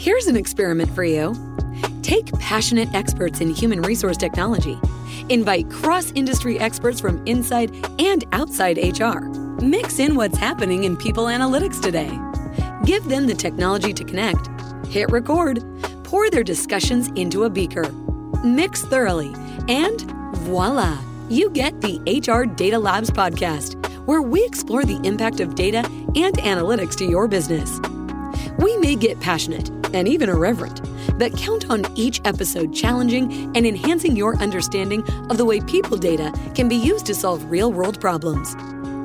Here's an experiment for you. Take passionate experts in human resource technology. Invite cross industry experts from inside and outside HR. Mix in what's happening in people analytics today. Give them the technology to connect. Hit record. Pour their discussions into a beaker. Mix thoroughly. And voila, you get the HR Data Labs podcast, where we explore the impact of data and analytics to your business. We may get passionate and even irreverent, but count on each episode challenging and enhancing your understanding of the way people data can be used to solve real world problems.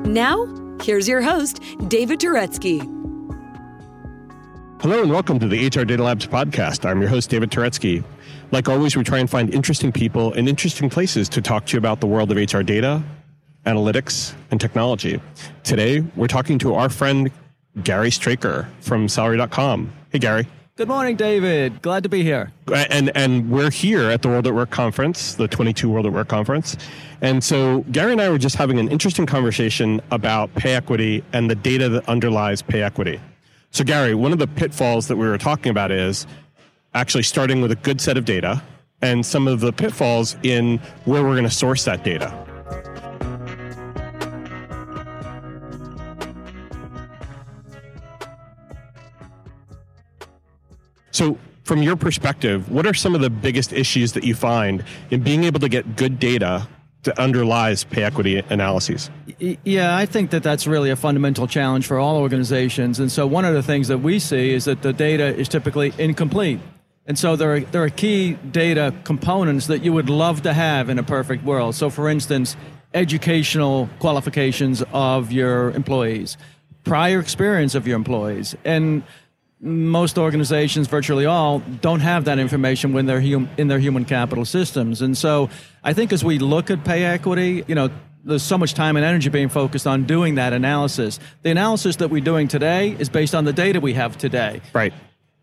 Now, here's your host, David Turetsky. Hello and welcome to the HR Data Labs podcast. I'm your host, David Turetsky. Like always, we try and find interesting people and interesting places to talk to you about the world of HR data, analytics, and technology. Today, we're talking to our friend Gary Straker from Salary.com. Hey, Gary. Good morning, David. Glad to be here. Uh, and and we're here at the World at Work conference, the 22 World at Work conference. And so Gary and I were just having an interesting conversation about pay equity and the data that underlies pay equity. So Gary, one of the pitfalls that we were talking about is actually starting with a good set of data and some of the pitfalls in where we're going to source that data. So, from your perspective, what are some of the biggest issues that you find in being able to get good data that underlies pay equity analyses? Yeah, I think that that's really a fundamental challenge for all organizations. And so, one of the things that we see is that the data is typically incomplete. And so, there are, there are key data components that you would love to have in a perfect world. So, for instance, educational qualifications of your employees, prior experience of your employees, and most organizations, virtually all, don't have that information when they're hum- in their human capital systems. And so I think as we look at pay equity, you know, there's so much time and energy being focused on doing that analysis. The analysis that we're doing today is based on the data we have today. Right.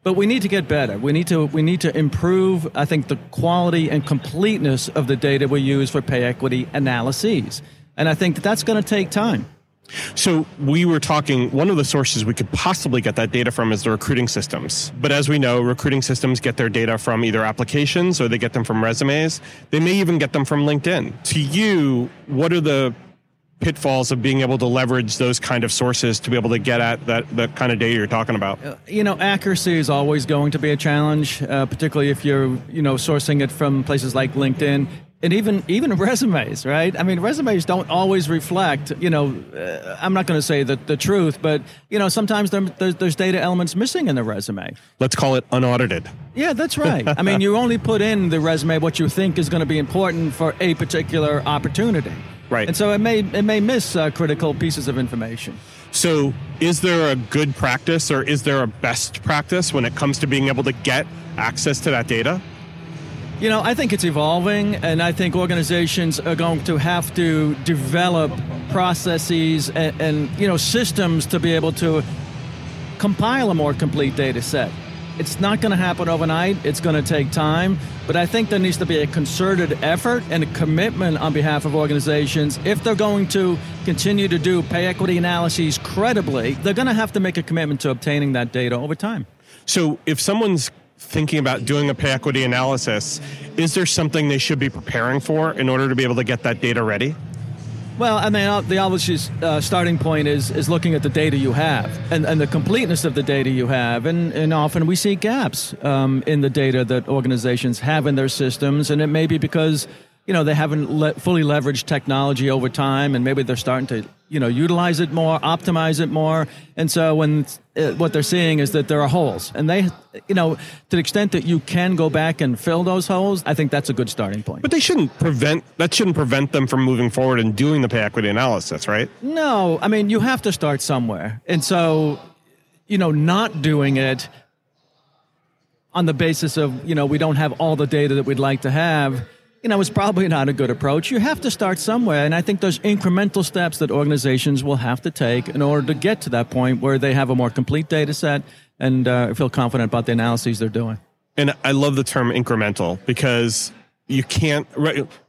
But we need to get better. We need to we need to improve, I think, the quality and completeness of the data we use for pay equity analyses. And I think that that's going to take time. So we were talking, one of the sources we could possibly get that data from is the recruiting systems. But as we know, recruiting systems get their data from either applications or they get them from resumes. They may even get them from LinkedIn. To you, what are the pitfalls of being able to leverage those kind of sources to be able to get at that, that kind of data you're talking about? Uh, you know, accuracy is always going to be a challenge, uh, particularly if you're, you know, sourcing it from places like LinkedIn and even even resumes, right? I mean, resumes don't always reflect. You know, uh, I'm not going to say the, the truth, but you know, sometimes there, there's, there's data elements missing in the resume. Let's call it unaudited. Yeah, that's right. I mean, you only put in the resume what you think is going to be important for a particular opportunity. Right. And so it may it may miss uh, critical pieces of information. So, is there a good practice or is there a best practice when it comes to being able to get access to that data? You know, I think it's evolving, and I think organizations are going to have to develop processes and, and, you know systems to be able to compile a more complete data set. It's not going to happen overnight. It's going to take time, but I think there needs to be a concerted effort and a commitment on behalf of organizations. If they're going to continue to do pay equity analyses credibly, they're going to have to make a commitment to obtaining that data over time. So, if someone's thinking about doing a pay equity analysis, is there something they should be preparing for in order to be able to get that data ready? Well, I mean, the obvious uh, starting point is is looking at the data you have and, and the completeness of the data you have, and, and often we see gaps um, in the data that organizations have in their systems, and it may be because you know they haven't le- fully leveraged technology over time and maybe they're starting to you know utilize it more optimize it more. And so when uh, what they're seeing is that there are holes. And they you know to the extent that you can go back and fill those holes i think that's a good starting point. But they shouldn't prevent that shouldn't prevent them from moving forward and doing the pay equity analysis right? No i mean you have to start somewhere. And so you know not doing it on the basis of you know we don't have all the data that we'd like to have you know, it's probably not a good approach. You have to start somewhere. And I think there's incremental steps that organizations will have to take in order to get to that point where they have a more complete data set and uh, feel confident about the analyses they're doing. And I love the term incremental because you can't,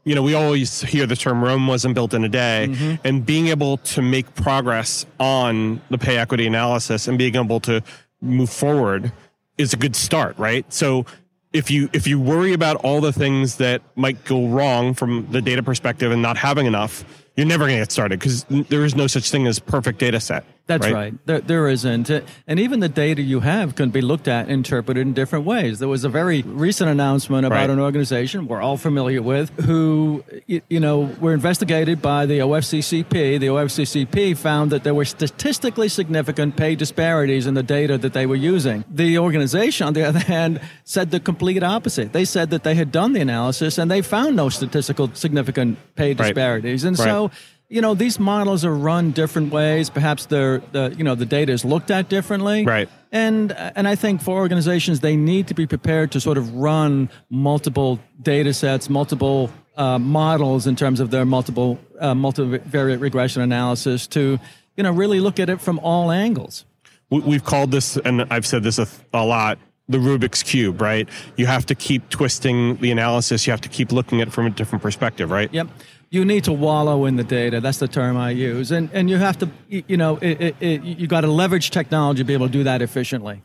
you know, we always hear the term Rome wasn't built in a day. Mm-hmm. And being able to make progress on the pay equity analysis and being able to move forward is a good start, right? So if you if you worry about all the things that might go wrong from the data perspective and not having enough, you're never going to get started because there is no such thing as perfect data set. That's right. right. There, there isn't. Uh, and even the data you have can be looked at, interpreted in different ways. There was a very recent announcement about Right. an organization we're all familiar with who, you know, were investigated by the OFCCP. The OFCCP found that there were statistically significant pay disparities in the data that they were using. The organization, on the other hand, said the complete opposite. They said that they had done the analysis and they found no statistical significant pay Right. disparities. And Right. so, you know these models are run different ways perhaps they're the you know the data is looked at differently Right. and and i think for organizations they need to be prepared to sort of run multiple data sets multiple uh, models in terms of their multiple uh, multivariate regression analysis to you know really look at it from all angles we- we've called this, and I've said this a, a lot, the Rubik's Cube, right? You have to keep twisting the analysis. You have to keep looking at it from a different perspective, right? Yep. You need to wallow in the data. That's the term I use, and and you have to, you know, it, it, it, you got to leverage technology to be able to do that efficiently.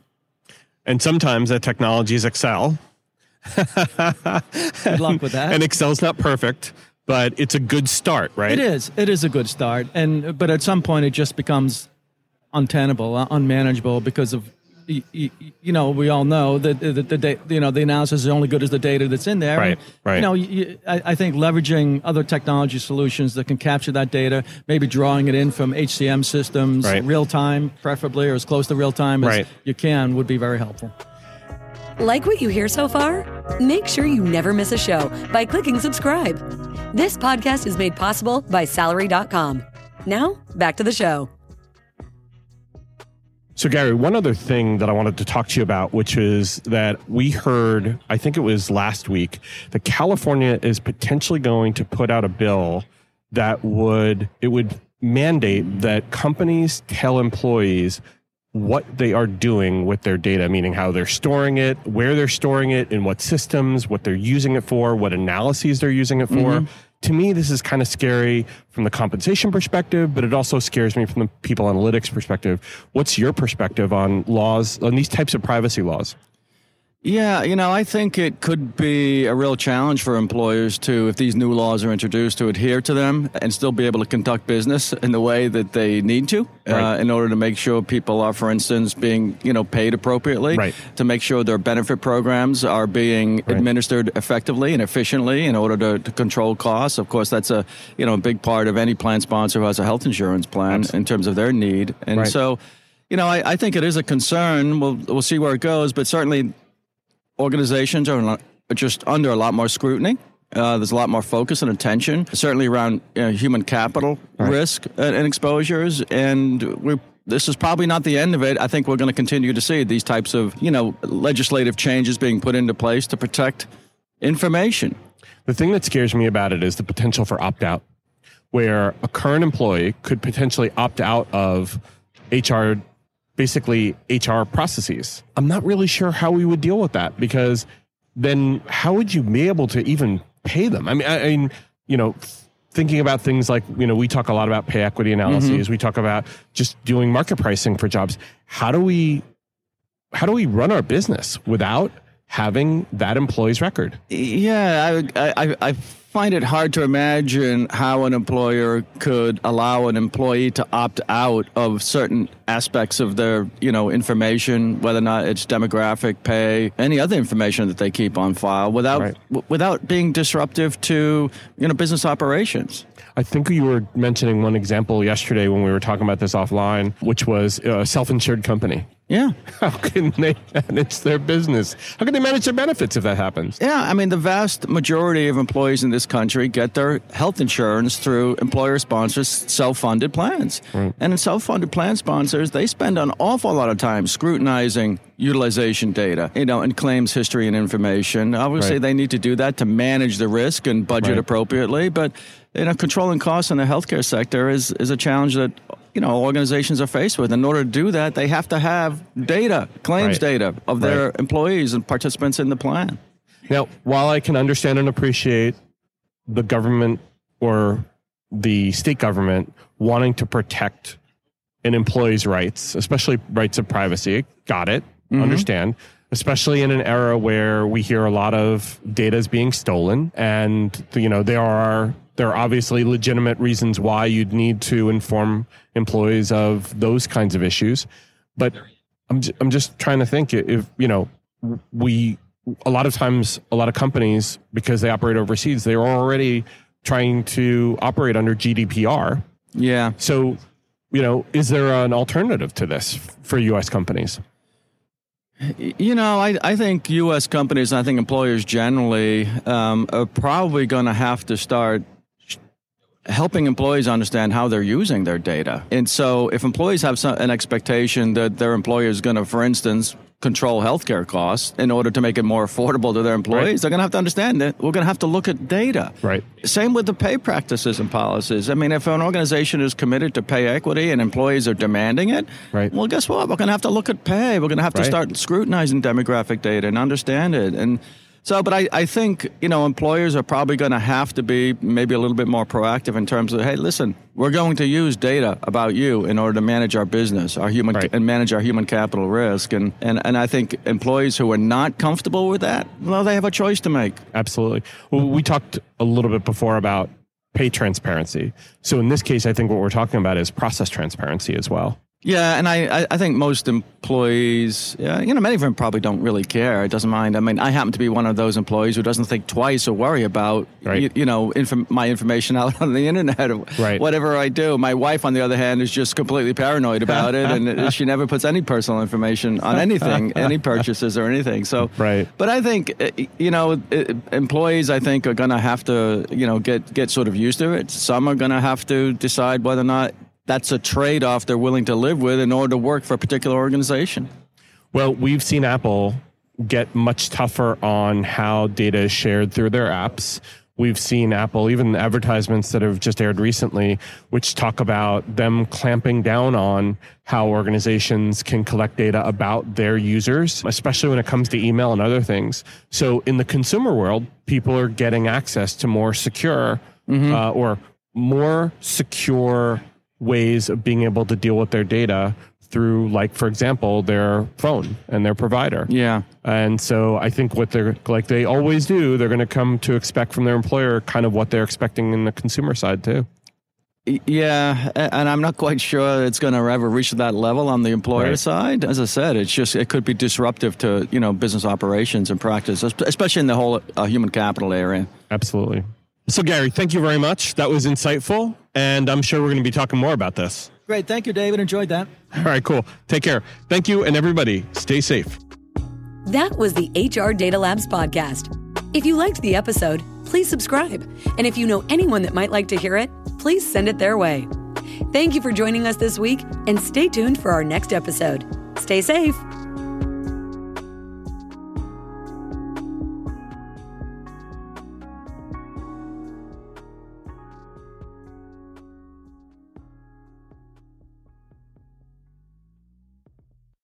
And sometimes that technology is Excel, Good luck with that. and Excel's not perfect, but it's a good start, right? It is. It is a good start, and but at some point it just becomes untenable, uh, unmanageable because of y- y- you know we all know that uh, the, the, da- you know the analysis is only good as the data that's in there. Right, And, right. You know, y- I, I think leveraging other technology solutions that can capture that data, maybe drawing it in from HCM systems, Right. real time, preferably, or as close to real time as Right. you can, would be very helpful. Like what you hear so far? Make sure you never miss a show by clicking subscribe. This podcast is made possible by Salary.com. Now, back to the show. So, Gary, one other thing that I wanted to talk to you about, which is that we heard, I think it was last week, that California is potentially going to put out a bill that would it would mandate that companies tell employees what they are doing with their data, meaning how they're storing it, where they're storing it, in what systems, what they're using it for, what analyses they're using it for. Mm-hmm. To me, this is kind of scary from the compensation perspective, but it also scares me from the people analytics perspective. What's your perspective on laws, on these types of privacy laws? Yeah, you know, I think it could be a real challenge for employers to, if these new laws are introduced, to adhere to them and still be able to conduct business in the way that they need to, Right. uh, in order to make sure people are, for instance, being you know paid appropriately, Right. to make sure their benefit programs are being administered effectively and efficiently in order to, to control costs. Of course, that's a you know a big part of any plan sponsor who has a health insurance plan in terms of their need, and Right. so. You know, I, I think it is a concern. We'll we'll see where it goes, but certainly organizations are just under a lot more scrutiny. Uh, there's a lot more focus and attention, certainly around uh, human capital risk and, and exposures. And we this is probably not the end of it. I think we're going to continue to see these types of you know legislative changes being put into place to protect information. The thing that scares me about it is the potential for opt out, where a current employee could potentially opt out of HR, basically HR processes. I'm not really sure how we would deal with that because then how would you be able to even pay them? I mean, I, I mean, you know, thinking about things like, you know, we talk a lot about pay equity analyses. Mm-hmm. We talk about just doing market pricing for jobs. How do we, how do we run our business without having that employee's record? Yeah, I, I, I find it hard to imagine how an employer could allow an employee to opt out of certain aspects of their, you know, information, whether or not it's demographic, pay, any other information that they keep on file, without Right. w- without being disruptive to, you know, business operations. I think you were mentioning one example yesterday when we were talking about this offline, which was a self-insured company. Yeah. How can they manage their business? How can they manage their benefits if that happens? Yeah, I mean, the vast majority of employees in this country get their health insurance through employer sponsors self funded plans. Right. And in self funded plan sponsors, they spend an awful lot of time scrutinizing utilization data, you know, and claims history and information. Obviously, Right. they need to do that to manage the risk and budget Right. appropriately, but you know, controlling costs in the healthcare sector is, is a challenge that you know organizations are faced with. In order to do that, they have to have data, claims Right. data of their Right. employees and participants in the plan. Now, while I can understand and appreciate the government or the state government wanting to protect an employee's rights, especially rights of privacy, got it, mm-hmm. understand. especially in an era where we hear a lot of data is being stolen and you know there are there are obviously legitimate reasons why you'd need to inform employees of those kinds of issues but i'm j- i'm just trying to think if you know we a lot of times a lot of companies because they operate overseas they're already trying to operate under GDPR Yeah. so you know is there an alternative to this for US companies You know, I, I think U.S. companies, and I think employers generally, um, are probably going to have to start helping employees understand how they're using their data. And so, if employees have some, an expectation that their employer is going to, for instance, control healthcare costs in order to make it more affordable to their employees, Right. they're going to have to understand that we're going to have to look at data. Right. Same with the pay practices and policies. I mean, if an organization is committed to pay equity and employees are demanding it, Right. well, guess what? We're going to have to look at pay. We're going to have to start scrutinizing demographic data and understand it. And so, but I, I think, you know, employers are probably going to have to be maybe a little bit more proactive in terms of, hey, listen, we're going to use data about you in order to manage our business, our human, Right. and manage our human capital risk. And, and, and I think employees who are not comfortable with that, well, they have a choice to make. Absolutely. Well, we talked a little bit before about pay transparency. So in this case, I think what we're talking about is process transparency as well. Yeah, and I, I- think most employees, yeah, you know, many of them probably don't really care. It doesn't mind. I mean, I happen to be one of those employees who doesn't think twice or worry about, Right. you, you know, inf- my information out on the internet or Right. whatever I do. My wife, on the other hand, is just completely paranoid about it, and she never puts any personal information on anything, any purchases or anything. So, Right. But I think, uh, you know, uh, employees, I think, are going to have to, you know, get get sort of used to it. Some are going to have to decide whether or not that's a trade off they're willing to live with in order to work for a particular organization. Well, we've seen Apple get much tougher on how data is shared through their apps. We've seen Apple, even advertisements that have just aired recently, which talk about them clamping down on how organizations can collect data about their users, especially when it comes to email and other things. So in the consumer world, people are getting access to more secure uh, or more secure ways of being able to deal with their data through like for example their phone and their provider Yeah. and so i think what they're like they always do they're going to come to expect from their employer kind of what they're expecting in the consumer side too Yeah, and I'm not quite sure it's going to ever reach that level on the employer Right. side. As I said, it's just it could be disruptive to you know business operations and practice, especially in the whole uh, human capital area. absolutely so gary thank you very much that was insightful and i'm sure we're going to be talking more about this Great, thank you, David. Enjoyed that. all right cool take care thank you and everybody stay safe That was the HR Data Labs podcast. If you liked the episode, please subscribe. And if you know anyone that might like to hear it, please send it their way. Thank you for joining us this week and stay tuned for our next episode. Stay safe.